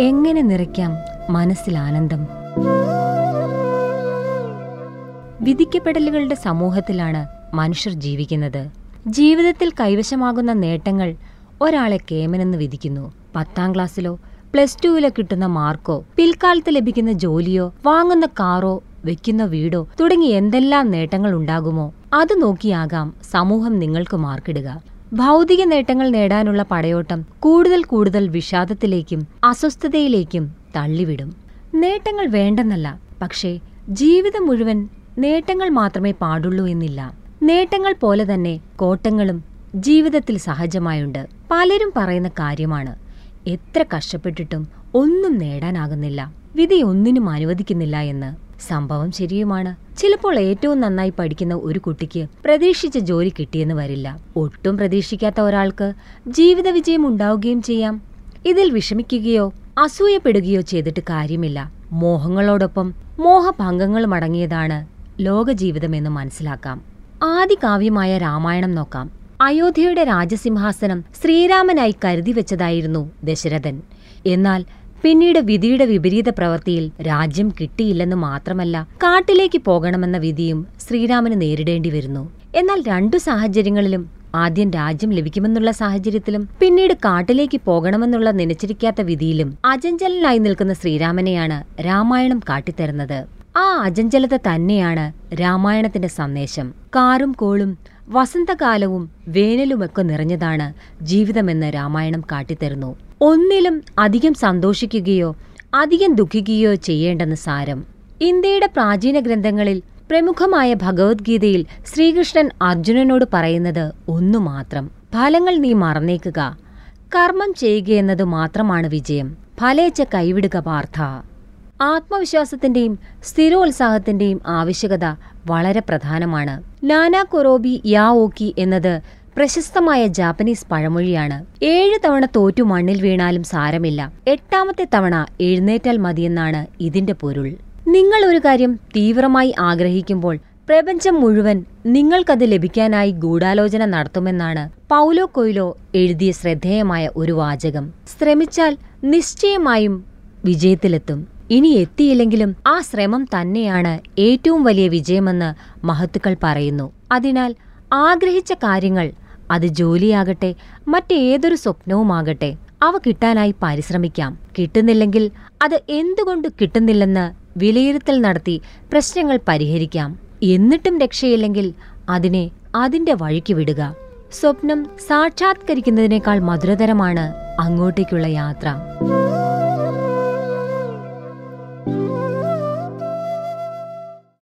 എങ്ങനെ നിറയ്ക്കാം മനസ്സിൽ ആനന്ദം? വിധിക്കപ്പെടലുകളുടെ സമൂഹത്തിലാണ് മനുഷ്യർ ജീവിക്കുന്നത്. ജീവിതത്തിൽ കൈവശമാകുന്ന നേട്ടങ്ങൾ ഒരാളെ കേമനെന്ന് വിധിക്കുന്നു. പത്താം ക്ലാസ്സിലോ പ്ലസ് ടുവിലോ കിട്ടുന്ന മാർക്കോ പിൽക്കാലത്ത് ലഭിക്കുന്ന ജോലിയോ വാങ്ങുന്ന കാറോ വെക്കുന്ന വീടോ തുടങ്ങി എന്തെല്ലാം നേട്ടങ്ങൾ ഉണ്ടാകുമോ അത് നോക്കിയാകാം സമൂഹം നിങ്ങൾക്ക് മാർക്കിടുക. ഭൗതിക നേട്ടങ്ങൾ നേടാനുള്ള പടയോട്ടം കൂടുതൽ കൂടുതൽ വിഷാദത്തിലേക്കും അസ്വസ്ഥതയിലേക്കും തള്ളിവിടും. നേട്ടങ്ങൾ വേണ്ടെന്നല്ല പക്ഷേ ജീവിതം മുഴുവൻ നേട്ടങ്ങൾ മാത്രമേ പാടുള്ളൂ എന്നില്ല. നേട്ടങ്ങൾ പോലെ തന്നെ കോട്ടങ്ങളും ജീവിതത്തിൽ സഹജമായുണ്ട്. പലരും പറയുന്ന കാര്യമാണ് എത്ര കഷ്ടപ്പെട്ടിട്ടും ഒന്നും നേടാനാകുന്നില്ല വിധി ഒന്നിനും അനുവദിക്കുന്നില്ല എന്ന്. സംഭവം ശരിയുമാണ്. ചിലപ്പോൾ ഏറ്റവും നന്നായി പഠിക്കുന്ന ഒരു കുട്ടിക്ക് പ്രതീക്ഷിച്ച ജോലി കിട്ടിയെന്ന് വരില്ല. ഒട്ടും പ്രതീക്ഷിക്കാത്ത ഒരാൾക്ക് ജീവിത വിജയം ഉണ്ടാവുകയും ചെയ്യാം. ഇതിൽ വിഷമിക്കുകയോ അസൂയപ്പെടുകയോ ചെയ്തിട്ട് കാര്യമില്ല. മോഹങ്ങളോടൊപ്പം മോഹഭംഗങ്ങളും അടങ്ങിയതാണ് ലോകജീവിതമെന്ന് മനസ്സിലാക്കാം. ആദി കാവ്യമായ രാമായണം നോക്കാം. അയോധ്യയുടെ രാജസിംഹാസനം ശ്രീരാമനായി കരുതി വെച്ചതായിരുന്നു ദശരഥൻ. എന്നാൽ പിന്നീട് വിധിയുടെ വിപരീത പ്രവൃത്തിയിൽ രാജ്യം കിട്ടിയില്ലെന്ന് മാത്രമല്ല കാട്ടിലേക്ക് പോകണമെന്ന വിധിയും ശ്രീരാമന് നേരിടേണ്ടി വരുന്നു. എന്നാൽ രണ്ടു സാഹചര്യങ്ങളിലും ആദ്യം രാജ്യം ലഭിക്കുമെന്നുള്ള സാഹചര്യത്തിലും പിന്നീട് കാട്ടിലേക്ക് പോകണമെന്നുള്ള നനച്ചിരിക്കാത്ത വിധിയിലും അജഞ്ചലനായി നിൽക്കുന്ന ശ്രീരാമനെയാണ് രാമായണം കാട്ടിത്തരുന്നത്. ആ അജഞ്ചലത തന്നെയാണ് രാമായണത്തിന്റെ സന്ദേശം. കാറും കോളും വസന്തകാലവും വേനലുമൊക്കെ നിറഞ്ഞതാണ് ജീവിതമെന്ന് രാമായണം കാട്ടിത്തരുന്നു. ഒന്നിലും അധികം സന്തോഷിക്കുകയോ അധികം ദുഃഖിക്കുകയോ ചെയ്യേണ്ടെന്ന് സാരം. ഇന്ത്യയുടെ പ്രാചീന ഗ്രന്ഥങ്ങളിൽ പ്രമുഖമായ ഭഗവത്ഗീതയിൽ ശ്രീകൃഷ്ണൻ അർജുനനോട് പറയുന്നത് ഒന്നു മാത്രം. ഫലങ്ങൾ നീ മറന്നേക്കുക. കർമ്മം ചെയ്യുകയെന്നത് മാത്രമാണ് വിജയം. ഫലേച്ച കൈവിടുക പാർത്ഥ. ആത്മവിശ്വാസത്തിന്റെയും സ്ഥിരോത്സാഹത്തിന്റെയും ആവശ്യകത വളരെ പ്രധാനമാണ്. നാനാ കൊറോബി യാ ഓക്കി എന്നത് പ്രശസ്തമായ ജാപ്പനീസ് പഴമൊഴിയാണ്. ഏഴ് തവണ തോറ്റു മണ്ണിൽ വീണാലും സാരമില്ല. എട്ടാമത്തെ തവണ എഴുന്നേറ്റാൽ മതിയെന്നാണ് ഇതിന്റെ പൊരുൾ. നിങ്ങൾ ഒരു കാര്യം തീവ്രമായി ആഗ്രഹിക്കുമ്പോൾ പ്രപഞ്ചം മുഴുവൻ നിങ്ങൾക്കത് ലഭിക്കാനായി ഗൂഢാലോചന നടത്തുമെന്നാണ് പൗലോ കൊയ്ലോ എഴുതിയ ശ്രദ്ധേയമായ ഒരു വാചകം. ശ്രമിച്ചാൽ നിശ്ചയമായും വിജയത്തിലെത്തും. ഇനി എത്തിയില്ലെങ്കിലും ആ ശ്രമം തന്നെയാണ് ഏറ്റവും വലിയ വിജയമെന്ന് മഹത്തുക്കൾ പറയുന്നു. അതിനാൽ ആഗ്രഹിച്ച കാര്യങ്ങൾ അത് ജോലിയാകട്ടെ മറ്റേതൊരു സ്വപ്നവുമാകട്ടെ അവ കിട്ടാനായി പരിശ്രമിക്കാം. കിട്ടുന്നില്ലെങ്കിൽ അത് എന്തുകൊണ്ട് കിട്ടുന്നില്ലെന്ന് വിലയിരുത്തൽ നടത്തി പ്രശ്നങ്ങൾ പരിഹരിക്കാം. എന്നിട്ടും രക്ഷയില്ലെങ്കിൽ അതിനെ അതിന്റെ വഴിക്ക് വിടുക. സ്വപ്നം സാക്ഷാത്കരിക്കുന്നതിനേക്കാൾ മധുരതരമാണ് അങ്ങോട്ടേക്കുള്ള യാത്ര.